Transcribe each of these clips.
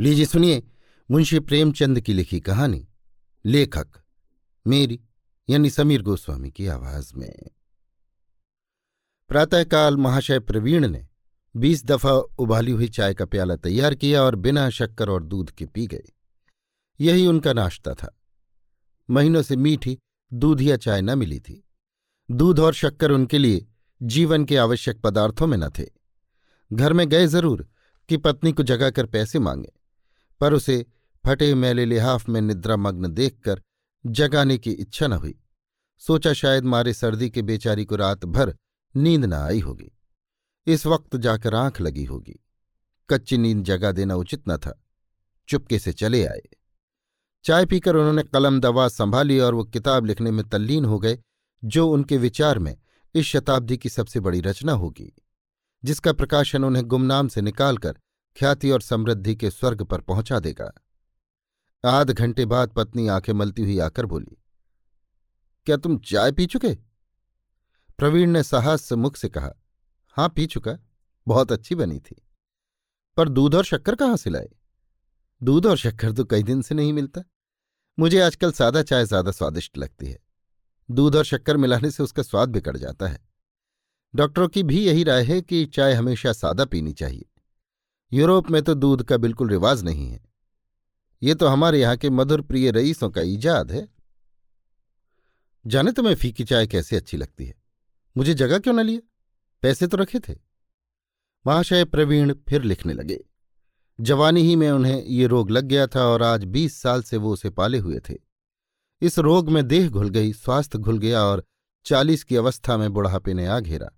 लीजिए, सुनिए, मुंशी प्रेमचंद की लिखी कहानी, लेखक, मेरी, यानी समीर गोस्वामी की आवाज़ में। प्रातःकाल महाशय प्रवीण ने बीस दफ़ा उबाली हुई चाय का प्याला तैयार किया और बिना शक्कर और दूध के पी गए। यही उनका नाश्ता था। महीनों से मीठी, दूधिया चाय न मिली थी। दूध और शक्कर उनके लिए जीवन के आवश्यक पदार्थों में न थे। घर में गए ज़रूर कि पत्नी को जगाकर पैसे मांगे। पर उसे फटे मैले लिहाफ में निद्रामग्न देखकर जगाने की इच्छा न हुई। सोचा शायद मारे सर्दी के बेचारी को रात भर नींद न आई होगी। इस वक्त जाकर आँख लगी होगी। कच्ची नींद जगा देना उचित न था। चुपके से चले आए। चाय पीकर उन्होंने कलम दवा संभाली और वो किताब लिखने में तल्लीन हो गए, जो उनके विचार में इस शताब्दी की सबसे बड़ी रचना होगी, जिसका प्रकाशन उन्हें गुमनाम से निकालकर ख्याति और समृद्धि के स्वर्ग पर पहुँचा देगा। आध घंटे बाद पत्नी आँखें मलती हुई आकर बोली, क्या तुम चाय पी चुके? प्रवीण ने साहस मुख से कहा, हाँ, पी चुका। बहुत अच्छी बनी थी। पर दूध और शक्कर कहाँ से लाए? दूध और शक्कर तो कई दिन से नहीं मिलता। मुझे आजकल सादा चाय ज़्यादा स्वादिष्ट लगती है। दूध और शक्कर मिलाने से उसका स्वाद बिगड़ जाता है। डॉक्टरों की भी यही राय है कि चाय हमेशा सादा पीनी चाहिए। यूरोप में तो दूध का बिल्कुल रिवाज नहीं है। ये तो हमारे यहाँ के मधुर प्रिय रईसों का ईजाद है। जाने तुम्हें फीकी चाय कैसे अच्छी लगती है? मुझे जगह क्यों न लिया पैसे तो रखे थे। महाशय प्रवीण फिर लिखने लगे। जवानी ही में उन्हें ये रोग लग गया था और आज बीस साल से वो उसे पाले हुए थे। इस रोग में देह घुल गई, स्वास्थ्य घुल गया और चालीस की अवस्था में बुढ़ापे ने आ घेरा।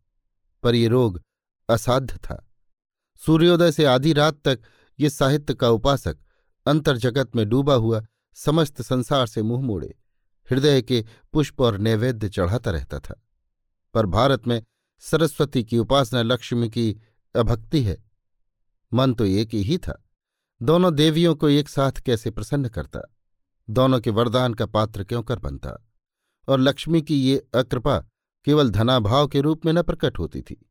पर यह रोग असाध्य था। सूर्योदय से आधी रात तक ये साहित्य का उपासक अंतर्जगत में डूबा हुआ समस्त संसार से मुँह मोड़े, हृदय के पुष्प और नैवेद्य चढ़ाता रहता था। पर भारत में सरस्वती की उपासना लक्ष्मी की अभक्ति है। मन तो एक ही था। दोनों देवियों को एक साथ कैसे प्रसन्न करता? दोनों के वरदान का पात्र क्यों कर बनता? और लक्ष्मी की ये अकृपा केवल धनाभाव के रूप में न प्रकट होती थी।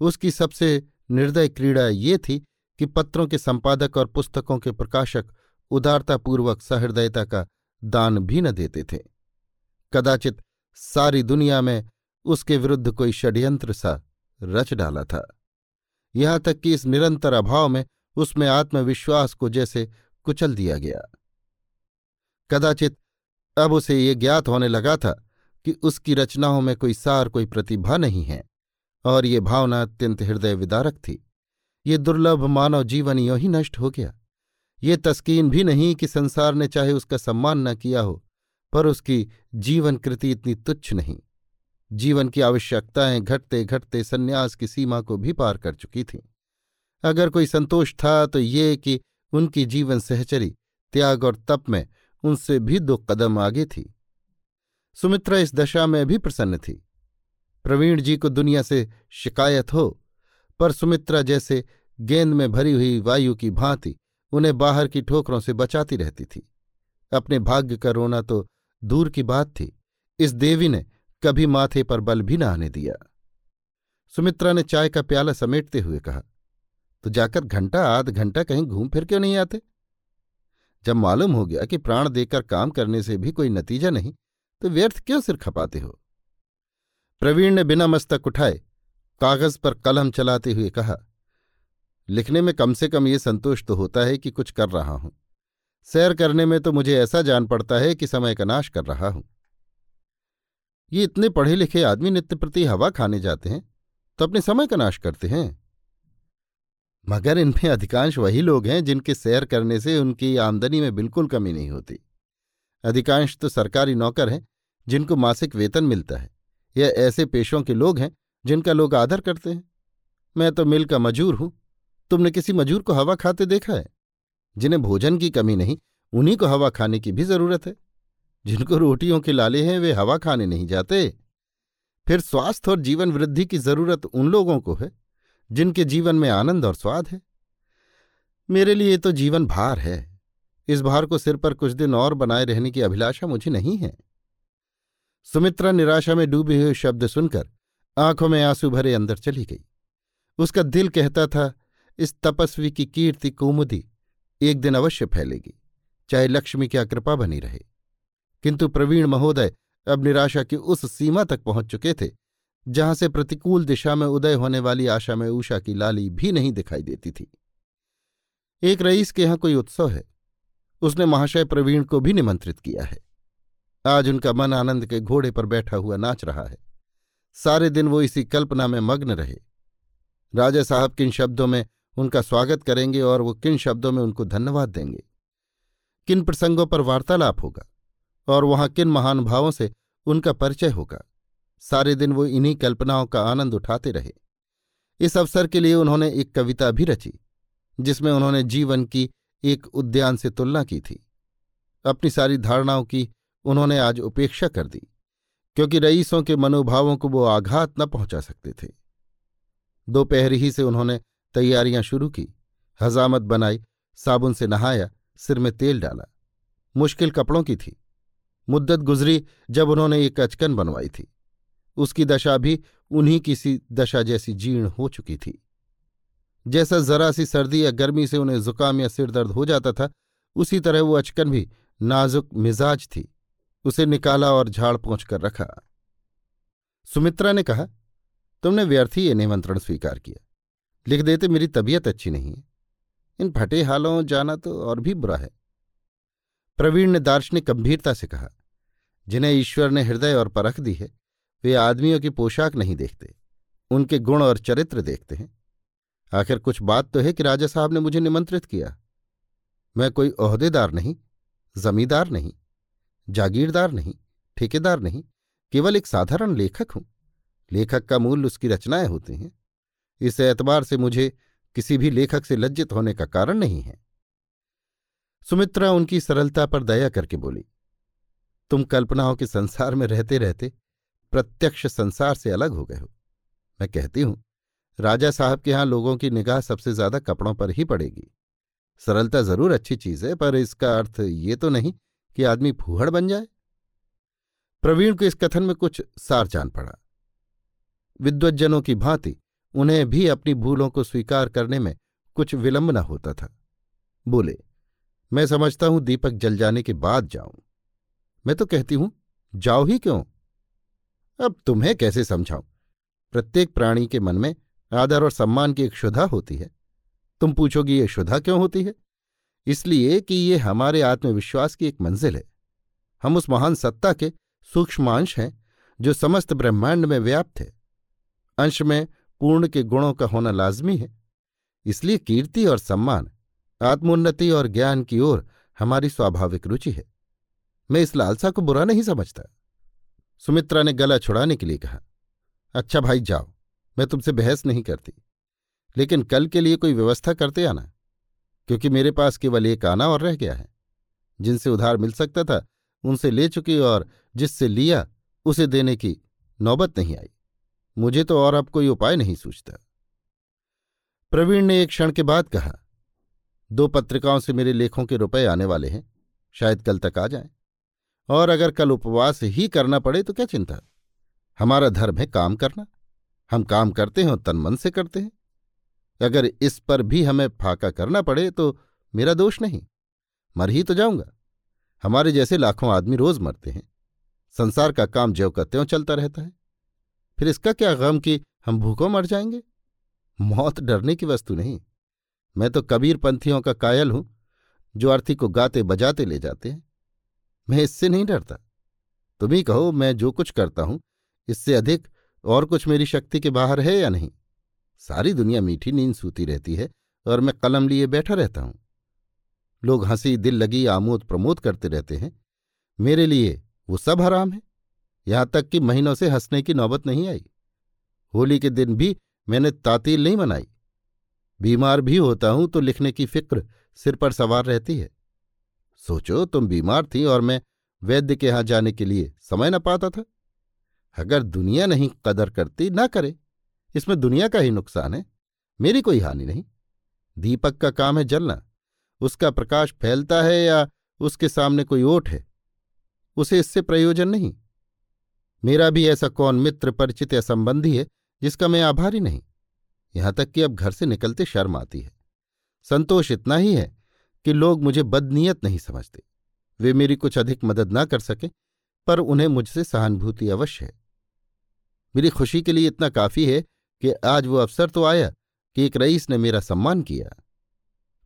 उसकी सबसे निर्दय क्रीड़ा ये थी कि पत्रों के संपादक और पुस्तकों के प्रकाशक उदारतापूर्वक सहृदयता का दान भी न देते थे। कदाचित सारी दुनिया में उसके विरुद्ध कोई षड्यंत्र सा रच डाला था। यहाँ तक कि इस निरंतर अभाव में उसमें आत्मविश्वास को जैसे कुचल दिया गया। कदाचित अब उसे ये ज्ञात होने लगा था कि उसकी रचनाओं में कोई सार, कोई प्रतिभा नहीं है। और ये भावना अत्यंत हृदय विदारक थी। ये दुर्लभ मानव जीवन यों ही नष्ट हो गया। ये तस्कीन भी नहीं कि संसार ने चाहे उसका सम्मान न किया हो, पर उसकी जीवन कृति इतनी तुच्छ नहीं। जीवन की आवश्यकताएँ घटते घटते संन्यास की सीमा को भी पार कर चुकी थीं। अगर कोई संतोष था तो ये कि उनकी जीवन सहचरी, त्याग और तप में उनसे भी दो कदम आगे थी। सुमित्रा इस दशा में भी प्रसन्न थी। प्रवीण जी को दुनिया से शिकायत हो, पर सुमित्रा जैसे गेंद में भरी हुई वायु की भांति उन्हें बाहर की ठोकरों से बचाती रहती थी। अपने भाग्य का रोना तो दूर की बात थी, इस देवी ने कभी माथे पर बल भी न आने दिया। सुमित्रा ने चाय का प्याला समेटते हुए कहा तो जाकर घंटा, आध घंटा कहीं घूम फिर क्यों नहीं आते? जब मालूम हो गया कि प्राण देकर काम करने से भी कोई नतीजा नहीं तो व्यर्थ क्यों सिर खपाते हो? प्रवीण ने बिना मस्तक उठाए कागज़ पर कलम चलाते हुए कहा, लिखने में कम से कम ये संतोष तो होता है कि कुछ कर रहा हूँ। सैर करने में तो मुझे ऐसा जान पड़ता है कि समय का नाश कर रहा हूँ। ये इतने पढ़े लिखे आदमी नित्य प्रति हवा खाने जाते हैं तो अपने समय का नाश करते हैं। मगर इनमें अधिकांश वही लोग हैं जिनके सैर करने से उनकी आमदनी में बिल्कुल कमी नहीं होती। अधिकांश तो सरकारी नौकर हैं जिनको मासिक वेतन मिलता है। या ऐसे पेशों के लोग हैं जिनका लोग आदर करते हैं। मैं तो मिल का मजूर हूँ। तुमने किसी मजूर को हवा खाते देखा है? जिन्हें भोजन की कमी नहीं, उन्हीं को हवा खाने की भी ज़रूरत है। जिनको रोटियों के लाले हैं, वे हवा खाने नहीं जाते। फिर स्वास्थ्य और जीवन वृद्धि की ज़रूरत उन लोगों को है, जिनके जीवन में आनंद और स्वाद है। मेरे लिए तो जीवन भार है। इस भार को सिर पर कुछ दिन और बनाए रहने की अभिलाषा मुझे नहीं है। सुमित्रा निराशा में डूबे हुए शब्द सुनकर आँखों में आँसू भरे अंदर चली गई। उसका दिल कहता था, इस तपस्वी की कीर्ति कुमुदी एक दिन अवश्य फैलेगी, चाहे लक्ष्मी क्या कृपा बनी रहे। किंतु प्रवीण महोदय अब निराशा की उस सीमा तक पहुँच चुके थे, जहाँ से प्रतिकूल दिशा में उदय होने वाली आशा में उषा की लाली भी नहीं दिखाई देती थी। एक रईस के यहाँ कोई उत्सव है? उसने महाशय प्रवीण को भी निमंत्रित किया है। आज उनका मन आनंद के घोड़े पर बैठा हुआ नाच रहा है। सारे दिन वो इसी कल्पना में मग्न रहे। राजा साहब किन शब्दों में उनका स्वागत करेंगे और वो किन शब्दों में उनको धन्यवाद देंगे? किन प्रसंगों पर वार्तालाप होगा? और वहाँ किन महानुभावों से उनका परिचय होगा? सारे दिन वो इन्हीं कल्पनाओं का आनंद उठाते रहे। इस अवसर के लिए उन्होंने एक कविता भी रची, जिसमें उन्होंने जीवन की एक उद्यान से तुलना की थी। अपनी सारी धारणाओं की उन्होंने आज उपेक्षा कर दी, क्योंकि रईसों के मनोभावों को वो आघात न पहुँचा सकते थे। दोपहर ही से उन्होंने तैयारियाँ शुरू की, हजामत बनाई, साबुन से नहाया, सिर में तेल डाला। मुश्किल कपड़ों की थी। मुद्दत गुजरी जब उन्होंने एक अचकन बनवाई थी। उसकी दशा भी उन्हीं की सी दशा जैसी जीर्ण हो चुकी थी। जैसा जरा सी सर्दी या गर्मी से उन्हें जुकाम या सिर दर्द हो जाता था, उसी तरह वो अचकन भी नाजुक मिजाज थी। उसे निकाला और झाड़ पहुँच कर रखा। सुमित्रा ने कहा, तुमने व्यर्थ ही ये निमंत्रण स्वीकार किया। लिख देते मेरी तबीयत अच्छी नहीं है। इन फटे हालों जाना तो और भी बुरा है। प्रवीण ने दार्शनिक गंभीरता से कहा, जिन्हें ईश्वर ने हृदय और परख दी है, वे आदमियों की पोशाक नहीं देखते। उनके गुण और चरित्र देखते हैं। आखिर कुछ बात तो है कि राजा साहब ने मुझे निमंत्रित किया। मैं कोई ओहदेदार नहीं, जमींदार नहीं। जागीरदार नहीं, ठेकेदार नहीं, केवल एक साधारण लेखक हूँ। लेखक का मूल उसकी रचनाएँ होती हैं। इस एतबार से मुझे किसी भी लेखक से लज्जित होने का कारण नहीं है। सुमित्रा उनकी सरलता पर दया करके बोली, तुम कल्पनाओं के संसार में रहते रहते प्रत्यक्ष संसार से अलग हो गए हो। मैं कहती हूँ, राजा साहब के यहाँ लोगों की निगाह सबसे ज़्यादा कपड़ों पर ही पड़ेगी। सरलता ज़रूर अच्छी चीज़ है, पर इसका अर्थ ये तो नहीं कि आदमी फूहड़ बन जाए। प्रवीण को इस कथन में कुछ सार जान पड़ा। विद्वज्जनों की भांति उन्हें भी अपनी भूलों को स्वीकार करने में कुछ विलंब न होता था। बोले, मैं समझता हूँ दीपक जल जाने के बाद जाऊँ। मैं तो कहती हूँ, जाओ ही क्यों? अब तुम्हें कैसे समझाऊं? प्रत्येक प्राणी के मन में आदर और सम्मान की एक शुदा होती है। तुम पूछोगी, ये शुदा क्यों होती है? इसलिए कि ये हमारे आत्मविश्वास की एक मंजिल है। हम उस महान सत्ता के सूक्ष्मांश हैं, जो समस्त ब्रह्मांड में व्याप्त है। अंश में पूर्ण के गुणों का होना लाजमी है। इसलिए कीर्ति और सम्मान, आत्मोन्नति और ज्ञान की ओर हमारी स्वाभाविक रुचि है। मैं इस लालसा को बुरा नहीं समझता। सुमित्रा ने गला छुड़ाने के लिए कहा अच्छा भाई, जाओ, मैं तुमसे बहस नहीं करती। लेकिन कल के लिए कोई व्यवस्था करते आना। क्योंकि मेरे पास केवल एक आना और रह गया है। जिनसे उधार मिल सकता था, उनसे ले चुकी और जिससे लिया, उसे देने की नौबत नहीं आई। मुझे तो और अब कोई उपाय नहीं सूझता। प्रवीण ने एक क्षण के बाद कहा, दो पत्रिकाओं से मेरे लेखों के रुपए आने वाले हैं। शायद कल तक आ जाएँ। और अगर कल उपवास ही करना पड़े तो क्या चिंता? हमारा धर्म है काम करना। हम काम करते हैं और तन मन से करते हैं। अगर इस पर भी हमें फाका करना पड़े तो मेरा दोष नहीं। मर ही तो जाऊँगा। हमारे जैसे लाखों आदमी रोज मरते हैं। संसार का काम ज्यो का त्यों चलता रहता है। फिर इसका क्या गम कि हम भूखों मर जाएँगे? मौत डरने की वस्तु नहीं। मैं तो कबीर पंथियों का कायल हूँ, जो अर्थी को गाते बजाते ले जाते हैं। मैं इससे नहीं डरता। तुम ही कहो, मैं जो कुछ करता हूँ, इससे अधिक और कुछ मेरी शक्ति के बाहर है या नहीं? सारी दुनिया मीठी नींद सूती रहती है और मैं कलम लिए बैठा रहता हूँ। लोग हँसी दिल लगी आमोद प्रमोद करते रहते हैं। मेरे लिए वो सब हराम है। यहाँ तक कि महीनों से हंसने की नौबत नहीं आई। होली के दिन भी मैंने तातील नहीं मनाई। बीमार भी होता हूँ तो लिखने की फ़िक्र सिर पर सवार रहती है। सोचो तुम बीमार थी और मैं वैद्य के यहाँ जाने के लिए समय न पाता था। अगर दुनिया नहीं कदर करती, ना करे। इसमें दुनिया का ही नुकसान है, मेरी कोई हानि नहीं। दीपक का काम है जलना, उसका प्रकाश फैलता है या उसके सामने कोई ओट है, उसे इससे प्रयोजन नहीं। मेरा भी ऐसा कौन मित्र, परिचित या संबंधी है, जिसका मैं आभारी नहीं। यहाँ तक कि अब घर से निकलते शर्म आती है। संतोष इतना ही है कि लोग मुझे बदनीयत नहीं समझते। वे मेरी कुछ अधिक मदद ना कर सके, पर उन्हें मुझसे सहानुभूति अवश्य है। मेरी खुशी के लिए इतना काफ़ी है कि आज वो अवसर तो आया कि एक रईस ने मेरा सम्मान किया।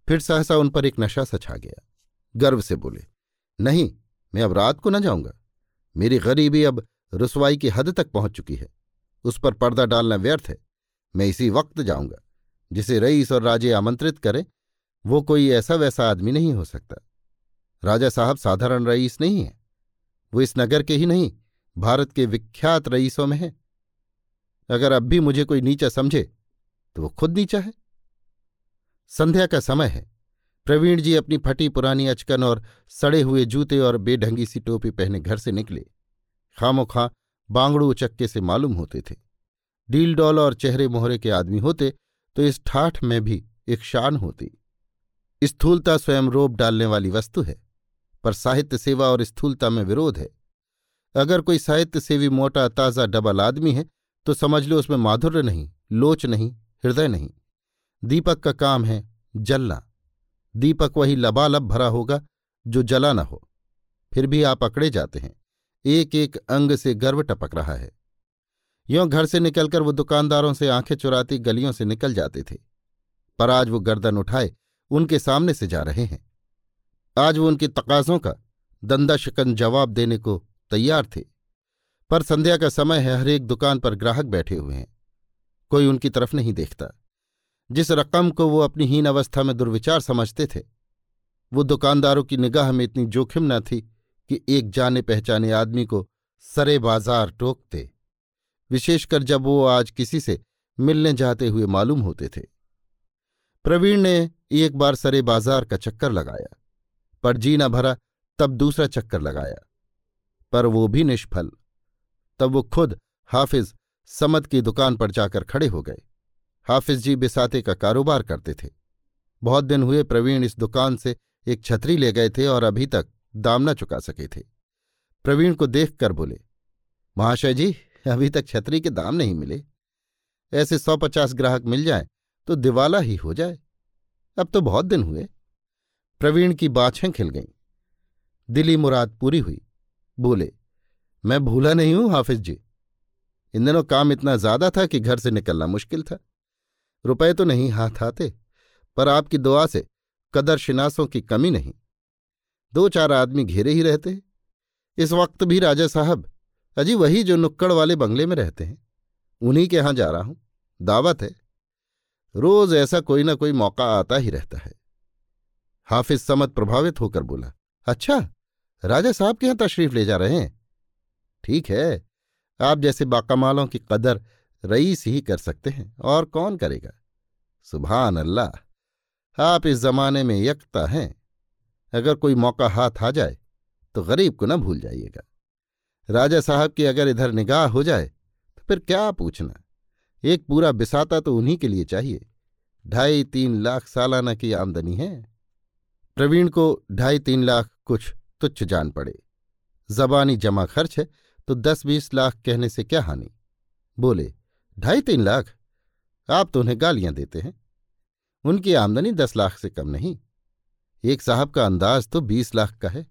फिर सहसा उन पर एक नशा सा छा गया। गर्व से बोले, नहीं, मैं अब रात को न जाऊँगा। मेरी गरीबी अब रसवाई की हद तक पहुँच चुकी है। उस पर पर्दा डालना व्यर्थ है। मैं इसी वक्त जाऊँगा, जिसे रईस और राजे आमंत्रित करें। वो कोई ऐसा वैसा आदमी नहीं हो सकता। राजा साहब साधारण रईस नहीं है। वो इस नगर के ही नहीं, भारत के विख्यात रईसों में है। अगर अब भी मुझे कोई नीचा समझे तो वो खुद नीचा है। संध्या का समय है। प्रवीण जी अपनी फटी पुरानी अचकन और सड़े हुए जूते और बेढंगी सी टोपी पहने घर से निकले। खामो खां बांगड़ू चक्के से मालूम होते थे। डील डॉल और चेहरे मोहरे के आदमी होते तो इस ठाठ में भी एक शान होती। स्थूलता स्वयं रोप डालने वाली वस्तु है, पर साहित्य सेवा और स्थूलता में विरोध है। अगर कोई साहित्य सेवी मोटा, ताज़ा, डबल आदमी है तो समझ लो उसमें माधुर्य नहीं, लोच नहीं, हृदय नहीं। दीपक का काम है जलना। दीपक वही लबालब भरा होगा जो जला न हो। फिर भी आप अकड़े जाते हैं। एक एक अंग से गर्व टपक रहा है। यों घर से निकलकर वो दुकानदारों से आँखें चुराती गलियों से निकल जाते थे। पर आज वो गर्दन उठाए, उनके सामने से जा रहे हैं। आज वो उनके तकाजों का दंदा शिकन जवाब देने को तैयार थे। पर संध्या का समय है, हर एक दुकान पर ग्राहक बैठे हुए हैं। कोई उनकी तरफ़ नहीं देखता। जिस रकम को वो अपनी हीन अवस्था में दुर्विचार समझते थे, वो दुकानदारों की निगाह में इतनी जोखिम न थी कि एक जाने पहचाने आदमी को सरे बाज़ार टोकते। विशेषकर जब वो आज किसी से मिलने जाते हुए मालूम होते थे। प्रवीण ने एक बार सरे बाज़ार का चक्कर लगाया, पर जीना भरा तब दूसरा चक्कर लगाया, पर वो भी निष्फल। तब वो खुद हाफिज समद की दुकान पर जाकर खड़े हो गए। हाफिज जी बिसाते का कारोबार करते थे। बहुत दिन हुए प्रवीण इस दुकान से एक छतरी ले गए थे और अभी तक दाम न चुका सके थे। प्रवीण को देख कर बोले, महाशय जी, अभी तक छतरी के दाम नहीं मिले। ऐसे सौ पचास ग्राहक मिल जाए तो दिवाला ही हो जाए। अब तो बहुत दिन हुए। प्रवीण की बाछें खिल गईं। दिली मुराद पूरी हुई। बोले मैं भूला नहीं हूँ, हाफिज जी। इन दिनों काम इतना ज़्यादा था कि घर से निकलना मुश्किल था। रुपए तो नहीं हाथ आते, पर आपकी दुआ से कदर शिनासों की कमी नहीं। दो चार आदमी घेरे ही रहते इस वक्त भी राजा साहब, अजी वही जो नुक्कड़ वाले बंगले में रहते हैं। उन्हीं के यहाँ जा रहा हूँ। दावत है। रोज ऐसा कोई ना कोई मौका आता ही रहता है। हाफिज समद प्रभावित होकर बोला अच्छा राजा साहब के यहाँ तशरीफ़ ले जा रहे हैं। ठीक है, आप जैसे बाकमालों की कदर रईस ही कर सकते हैं, और कौन करेगा? सुबहान अल्लाह, आप इस जमाने में यकता हैं। अगर कोई मौका हाथ आ जाए तो गरीब को न भूल जाइएगा। राजा साहब की अगर इधर निगाह हो जाए तो फिर क्या पूछना? एक पूरा बिसाता तो उन्हीं के लिए चाहिए। ढाई तीन लाख सालाना की आमदनी है। प्रवीण को ढाई तीन लाख कुछ तुच्छ जान पड़े। जबानी जमा खर्च है तो दस बीस लाख कहने से क्या हानि? बोले, ढाई तीन लाख? आप तो उन्हें गालियाँ देते हैं। उनकी आमदनी दस लाख से कम नहीं। एक साहब का अंदाज तो बीस लाख का है।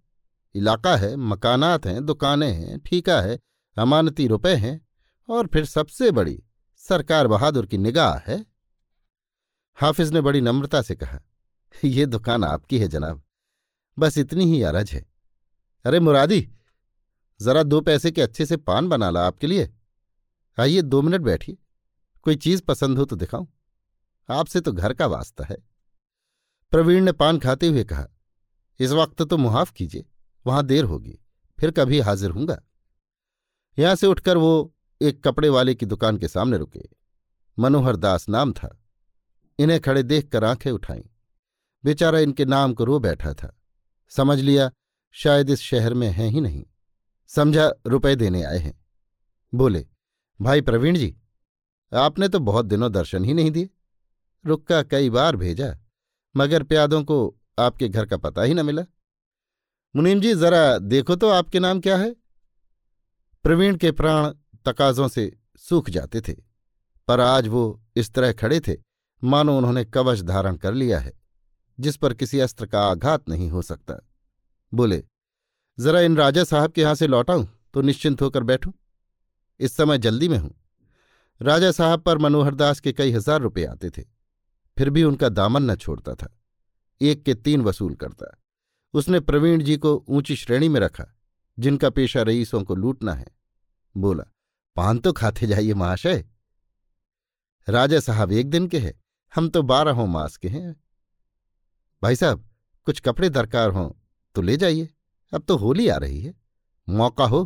इलाका है, मकानात हैं, दुकानें हैं, ठीका है, अमानती रुपए हैं, और फिर सबसे बड़ी सरकार बहादुर की निगाह है। हाफिज ने बड़ी नम्रता से कहा, ये दुकान आपकी है जनाब। बस इतनी ही अरज है। अरे मुरादी जरा दो पैसे के अच्छे से पान बना ला आपके लिए। आइए दो मिनट बैठिए। कोई चीज़ पसंद हो तो दिखाऊँ। आपसे तो घर का वास्ता है। प्रवीण ने पान खाते हुए कहा, इस वक्त तो मुहाफ कीजिए, वहाँ देर होगी, फिर कभी हाजिर हूँगा। यहाँ से उठकर वो एक कपड़े वाले की दुकान के सामने रुके। मनोहर दास नाम था। इन्हें खड़े देखकर आँखें उठाईं। बेचारा इनके नाम को रो बैठा था। समझ लिया, शायद इस शहर में है ही नहीं। समझा रुपए देने आए हैं। बोले, भाई प्रवीण जी, आपने तो बहुत दिनों दर्शन ही नहीं दिए। रुक्का कई बार भेजा, मगर प्यादों को आपके घर का पता ही न मिला। मुनीम जी, जरा देखो तो आपके नाम क्या है? प्रवीण के प्राण तकाजों से सूख जाते थे, पर आज वो इस तरह खड़े थे, मानो उन्होंने कवच धारण कर लिया है, जिस पर किसी अस्त्र का आघात नहीं हो सकता। बोले जरा इन राजा साहब के यहाँ से लौटाऊं तो निश्चिंत होकर बैठूं। इस समय जल्दी में हूँ। राजा साहब पर मनोहरदास के कई हज़ार रुपये आते थे। फिर भी उनका दामन न छोड़ता था। एक के तीन वसूल करता। उसने प्रवीण जी को ऊँची श्रेणी में रखा, जिनका पेशा रईसों को लूटना है। बोला, पान तो खाते जाइए महाशय। राजा साहब एक दिन के हैं हम तो बारहों मास के हैं। भाई साहब, कुछ कपड़े दरकार हों तो ले जाइए। अब तो होली आ रही है। मौका हो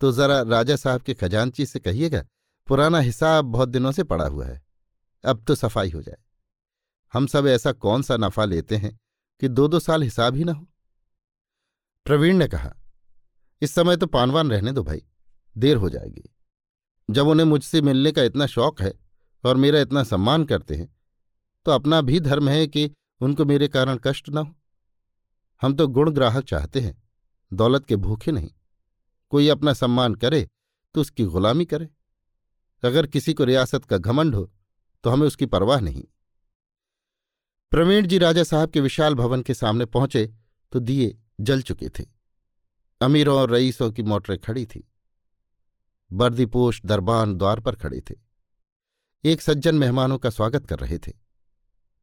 तो जरा राजा साहब के खजानची से कहिएगा, पुराना हिसाब बहुत दिनों से पड़ा हुआ है, अब तो सफ़ाई हो जाए। हम सब ऐसा कौन सा नफा लेते हैं कि दो दो साल हिसाब ही ना हो? प्रवीण ने कहा, इस समय तो पानवान रहने दो भाई, देर हो जाएगी। जब उन्हें मुझसे मिलने का इतना शौक है और मेरा इतना सम्मान करते हैं तो अपना भी धर्म है कि उनको मेरे कारण कष्ट ना हो। हम तो गुण ग्राहक चाहते हैं दौलत के भूखे नहीं। कोई अपना सम्मान करे तो उसकी गुलामी करे। अगर किसी को रियासत का घमंड हो तो हमें उसकी परवाह नहीं। प्रवीण जी राजा साहब के विशाल भवन के सामने पहुँचे तो दिए जल चुके थे। अमीरों और रईसों की मोटरें खड़ी थी। बर्दीपोश दरबान द्वार पर खड़े थे। एक सज्जन मेहमानों का स्वागत कर रहे थे।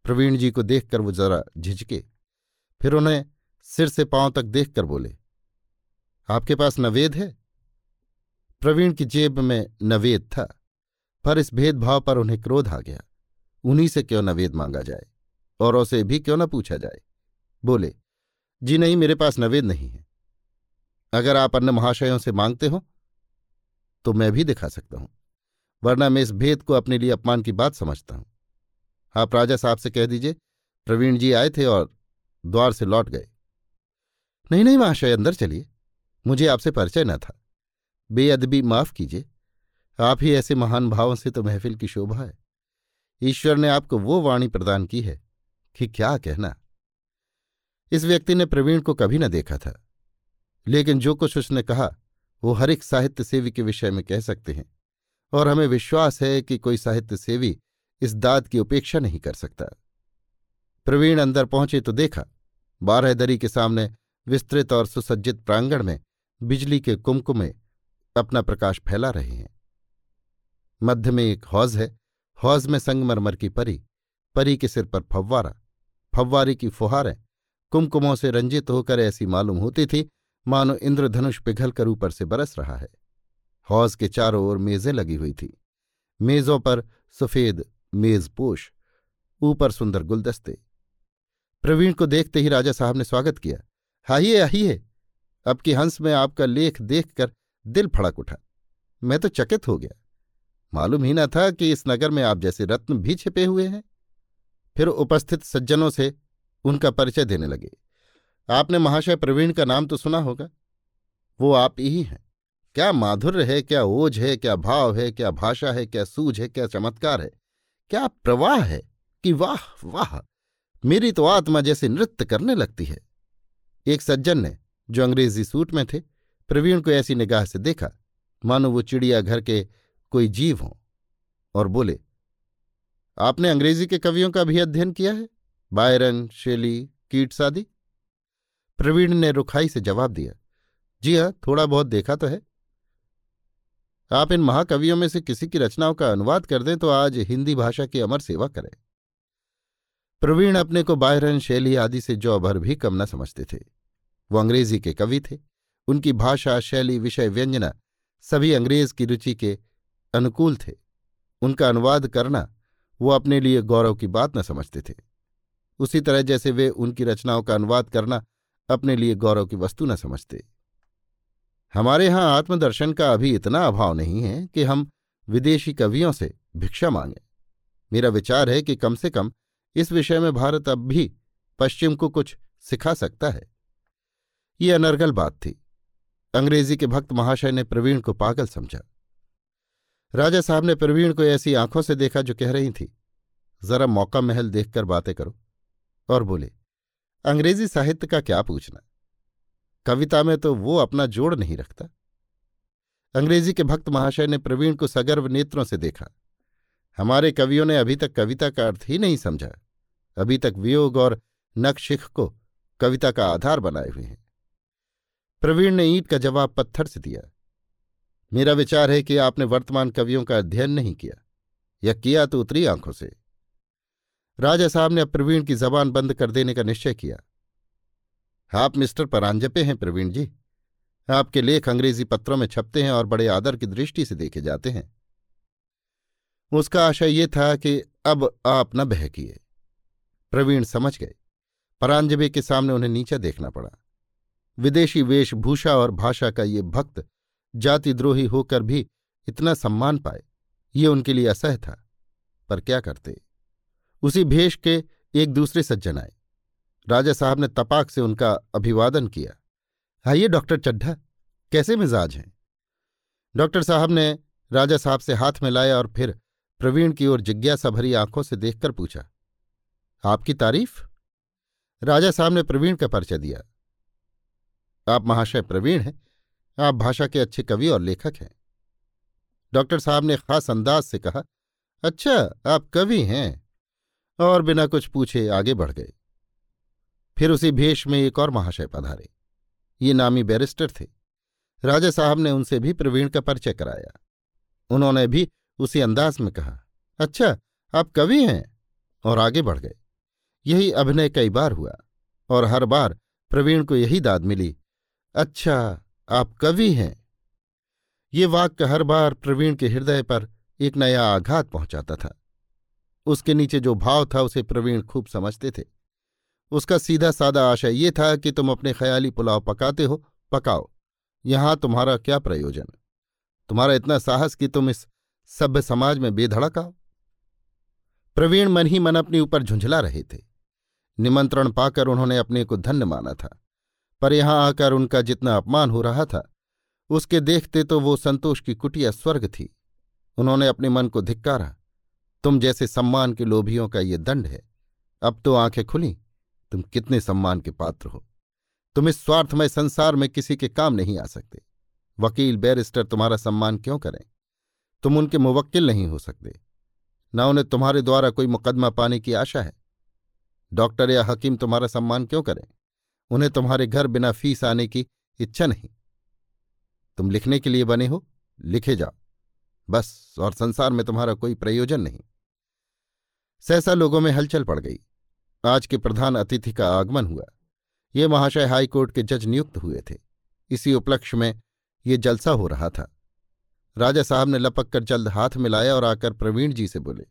प्रवीण जी को देखकर वो जरा झिझके। फिर उन्हें सिर से पाँव तक देखकर बोले आपके पास नवेद है? प्रवीण की जेब में नवेद था, पर इस भेदभाव पर उन्हें क्रोध आ गया। उन्हीं से क्यों नवेद मांगा जाए? औरों से भी क्यों न पूछा जाए? बोले, जी नहीं, मेरे पास नवेद नहीं है। अगर आप अन्य महाशयों से मांगते हो तो मैं भी दिखा सकता हूँ, वरना मैं इस भेद को अपने लिए अपमान की बात समझता हूँ। आप राजा साहब से कह दीजिए, प्रवीण जी आए थे और द्वार से लौट गए। नहीं नहीं, महाशय, अंदर चलिए। मुझे आपसे परिचय न था। बेअदबी माफ़ कीजिए। आप ही ऐसे महान भावों से तो महफिल की शोभा है। ईश्वर ने आपको वो वाणी प्रदान की है कि क्या कहना। इस व्यक्ति ने प्रवीण को कभी न देखा था। लेकिन जो कुछ उसने कहा, वो हर एक साहित्य सेवी के विषय में कह सकते हैं। और हमें विश्वास है कि कोई साहित्य सेवी इस दाद की उपेक्षा नहीं कर सकता। प्रवीण अंदर पहुँचे तो देखा, बारह दरी के सामने विस्तृत और सुसज्जित प्रांगण में बिजली के कुमकुमे अपना प्रकाश फैला रहे हैं। मध्य में एक हौज है। हौज में संगमरमर की परी परी के सिर पर फव्वारा, फव्वारे की फुहारें, कुमकुमों से रंजित होकर ऐसी मालूम होती थी, मानो इंद्रधनुष पिघलकर ऊपर से बरस रहा है। हौज के चारों ओर मेजें लगी हुई थी। मेजों पर सफ़ेद मेजपोश ऊपर सुंदर गुलदस्ते। प्रवीण को देखते ही राजा साहब ने स्वागत किया। आइए आइए। अब की हंस में आपका लेख देखकर दिल फड़क उठा। मैं तो चकित हो गया। मालूम ही न था कि इस नगर में आप जैसे रत्न भी छिपे हुए हैं। फिर उपस्थित सज्जनों से उनका परिचय देने लगे। आपने महाशय प्रवीण का नाम तो सुना होगा। वो आप ही हैं। क्या माधुर्य है, क्या ओझ है, क्या भाव है, क्या भाषा है, क्या सूझ है, क्या चमत्कार है? क्या प्रवाह है कि वाह वाह, मेरी तो आत्मा जैसे नृत्य करने लगती है। एक सज्जन ने जो अंग्रेज़ी सूट में थे, प्रवीण को ऐसी निगाह से देखा, मानो वो चिड़िया घर के कोई जीव हों, और बोले, आपने अंग्रेज़ी के कवियों का भी अध्ययन किया है? बायरन, शेली, कीट्स आदि? प्रवीण ने रुखाई से जवाब दिया, जी हाँ थोड़ा बहुत देखा तो है। आप इन महाकवियों में से किसी की रचनाओं का अनुवाद कर दें तो आज हिंदी भाषा की अमर सेवा करें। प्रवीण अपने को बायरन, शैली आदि से जौ भर भी कम न समझते थे। वो अंग्रेज़ी के कवि थे। उनकी भाषा, शैली, विषय व्यंजना सभी अंग्रेज़ की रुचि के अनुकूल थे। उनका अनुवाद करना वो अपने लिए गौरव की बात न समझते थे। उसी तरह जैसे वे उनकी रचनाओं का अनुवाद करना अपने लिए गौरव की वस्तु न समझते। हमारे यहाँ आत्मदर्शन का अभी इतना अभाव नहीं है कि हम विदेशी कवियों से भिक्षा मांगें। मेरा विचार है कि कम से कम इस विषय में भारत अब भी पश्चिम को कुछ सिखा सकता है। ये अनर्गल बात थी। अंग्रेज़ी के भक्त महाशय ने प्रवीण को पागल समझा। राजा साहब ने प्रवीण को ऐसी आँखों से देखा जो कह रही थी, जरा मौका महल देखकर बातें करो। और बोले, अंग्रेज़ी साहित्य का क्या पूछना? कविता में तो वो अपना जोड़ नहीं रखता। अंग्रेज़ी के भक्त महाशय ने प्रवीण को सगर्व नेत्रों से देखा। हमारे कवियों ने अभी तक कविता का अर्थ ही नहीं समझा। अभी तक वियोग और नक्शिख को कविता का आधार बनाए हुए हैं। प्रवीण ने ईंट का जवाब पत्थर से दिया। मेरा विचार है कि आपने वर्तमान कवियों का अध्ययन नहीं किया। या किया तो उतरी आँखों से। राजा साहब ने अब प्रवीण की जबान बंद कर देने का निश्चय किया। आप मिस्टर परांजपे हैं, प्रवीण जी। आपके लेख अंग्रेज़ी पत्रों में छपते हैं और बड़े आदर की दृष्टि से देखे जाते हैं। उसका आशय ये था कि अब आप न बहकिए। प्रवीण समझ गए। परांजबे के सामने उन्हें नीचा देखना पड़ा। विदेशी वेशभूषा और भाषा का ये भक्त जातिद्रोही होकर भी इतना सम्मान पाए, ये उनके लिए असह था। पर क्या करते? उसी भेष के एक दूसरे सज्जन आए। राजा साहब ने तपाक से उनका अभिवादन किया। आइए डॉक्टर चड्ढा, कैसे मिजाज हैं? डॉक्टर साहब ने राजा साहब से हाथ में लाया और फिर प्रवीण की ओर जिज्ञासा भरी आँखों से देखकर पूछा, आपकी तारीफ़? राजा साहब ने प्रवीण का परिचय दिया। आप महाशय प्रवीण हैं। आप भाषा के अच्छे कवि और लेखक हैं। डॉक्टर साहब ने खास अंदाज से कहा अच्छा आप कवि हैं। और बिना कुछ पूछे आगे बढ़ गए। फिर उसी भेष में एक और महाशय पधारे। ये नामी बैरिस्टर थे। राजा साहब ने उनसे भी प्रवीण का परिचय कराया। उन्होंने भी उसी अंदाज में कहा अच्छा आप कवि हैं। और आगे बढ़ गए। यही अभिनय कई बार हुआ, और हर बार प्रवीण को यही दाद मिली अच्छा आप कवि हैं। ये वाक्य हर बार प्रवीण के हृदय पर एक नया आघात पहुंचाता था। उसके नीचे जो भाव था, उसे प्रवीण खूब समझते थे। उसका सीधा सादा आशय ये था कि तुम अपने ख्याली पुलाव पकाते हो, पकाओ। यहाँ तुम्हारा क्या प्रयोजन? तुम्हारा इतना साहस कि तुम इस सभ्य समाज में बेधड़क आओ। प्रवीण मन ही मन अपने ऊपर झुंझला रहे थे। निमंत्रण पाकर उन्होंने अपने को धन्य माना था। पर यहाँ आकर उनका जितना अपमान हो रहा था, उसके देखते तो वो संतोष की कुटिया स्वर्ग थी। उन्होंने अपने मन को धिक्कारा, तुम जैसे सम्मान के लोभियों का ये दंड है। अब तो आँखें खुली, तुम कितने सम्मान के पात्र हो। तुम इस स्वार्थमय संसार में किसी के काम नहीं आ सकते। वकील बैरिस्टर तुम्हारा सम्मान क्यों करें? तुम उनके मुवक्किल नहीं हो सकते। न उन्हें तुम्हारे द्वारा कोई मुकदमा पाने की आशा है। डॉक्टर या हकीम तुम्हारा सम्मान क्यों करें? उन्हें तुम्हारे घर बिना फ़ीस आने की इच्छा नहीं। तुम लिखने के लिए बने हो, लिखे जाओ। बस, और संसार में तुम्हारा कोई प्रयोजन नहीं। सहसा लोगों में हलचल पड़ गई। आज के प्रधान अतिथि का आगमन हुआ। ये महाशय हाईकोर्ट के जज नियुक्त हुए थे। इसी उपलक्ष्य में ये जलसा हो रहा था। राजा साहब ने लपक कर जल्द हाथ मिलाया और आकर प्रवीण जी से बोले,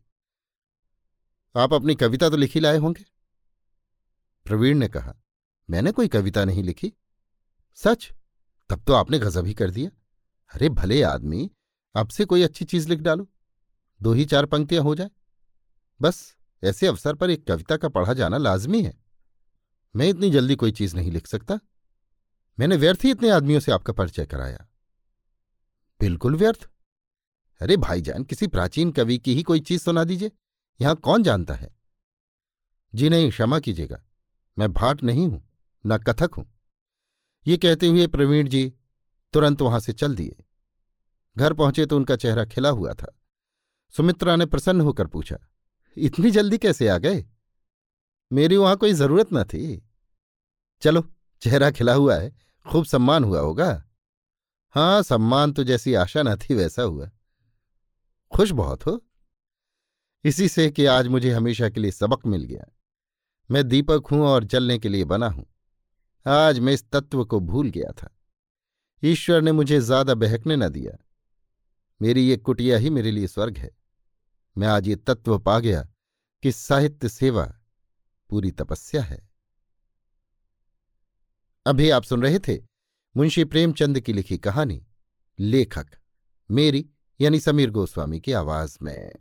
आप अपनी कविता तो लिखी लाए होंगे? प्रवीण ने कहा मैंने कोई कविता नहीं लिखी। सच? तब तो आपने गजब ही कर दिया। अरे भले आदमी, अब से कोई अच्छी चीज़ लिख डालो। दो ही चार पंक्तियाँ हो जाए। बस, ऐसे अवसर पर एक कविता का पढ़ा जाना लाजमी है। मैं इतनी जल्दी कोई चीज़ नहीं लिख सकता। मैंने व्यर्थ ही इतने आदमियों से आपका परिचय कराया। बिल्कुल व्यर्थ। अरे भाईजान, किसी प्राचीन कवि की ही कोई चीज़ सुना दीजिए। यहाँ कौन जानता है? जी नहीं, क्षमा कीजिएगा। मैं भाट नहीं हूँ। न कथक हूँ। ये कहते हुए प्रवीण जी तुरंत वहाँ से चल दिए। घर पहुँचे तो उनका चेहरा खिला हुआ था। सुमित्रा ने प्रसन्न होकर पूछा, इतनी जल्दी कैसे आ गए? मेरी वहाँ कोई ज़रूरत न थी। चलो, चेहरा खिला हुआ है, खूब सम्मान हुआ होगा। हाँ सम्मान तो जैसी आशा न थी वैसा हुआ। खुश बहुत हो। इसी से कि आज मुझे हमेशा के लिए सबक मिल गया। मैं दीपक हूँ और जलने के लिए बना हूँ। आज मैं इस तत्व को भूल गया था। ईश्वर ने मुझे ज़्यादा बहकने न दिया। मेरी ये कुटिया ही मेरे लिए स्वर्ग है। मैं आज ये तत्व पा गया कि साहित्य सेवा पूरी तपस्या है। अभी आप सुन रहे थे मुंशी प्रेमचंद की लिखी कहानी, लेखक मेरी यानी समीर गोस्वामी की आवाज़ में।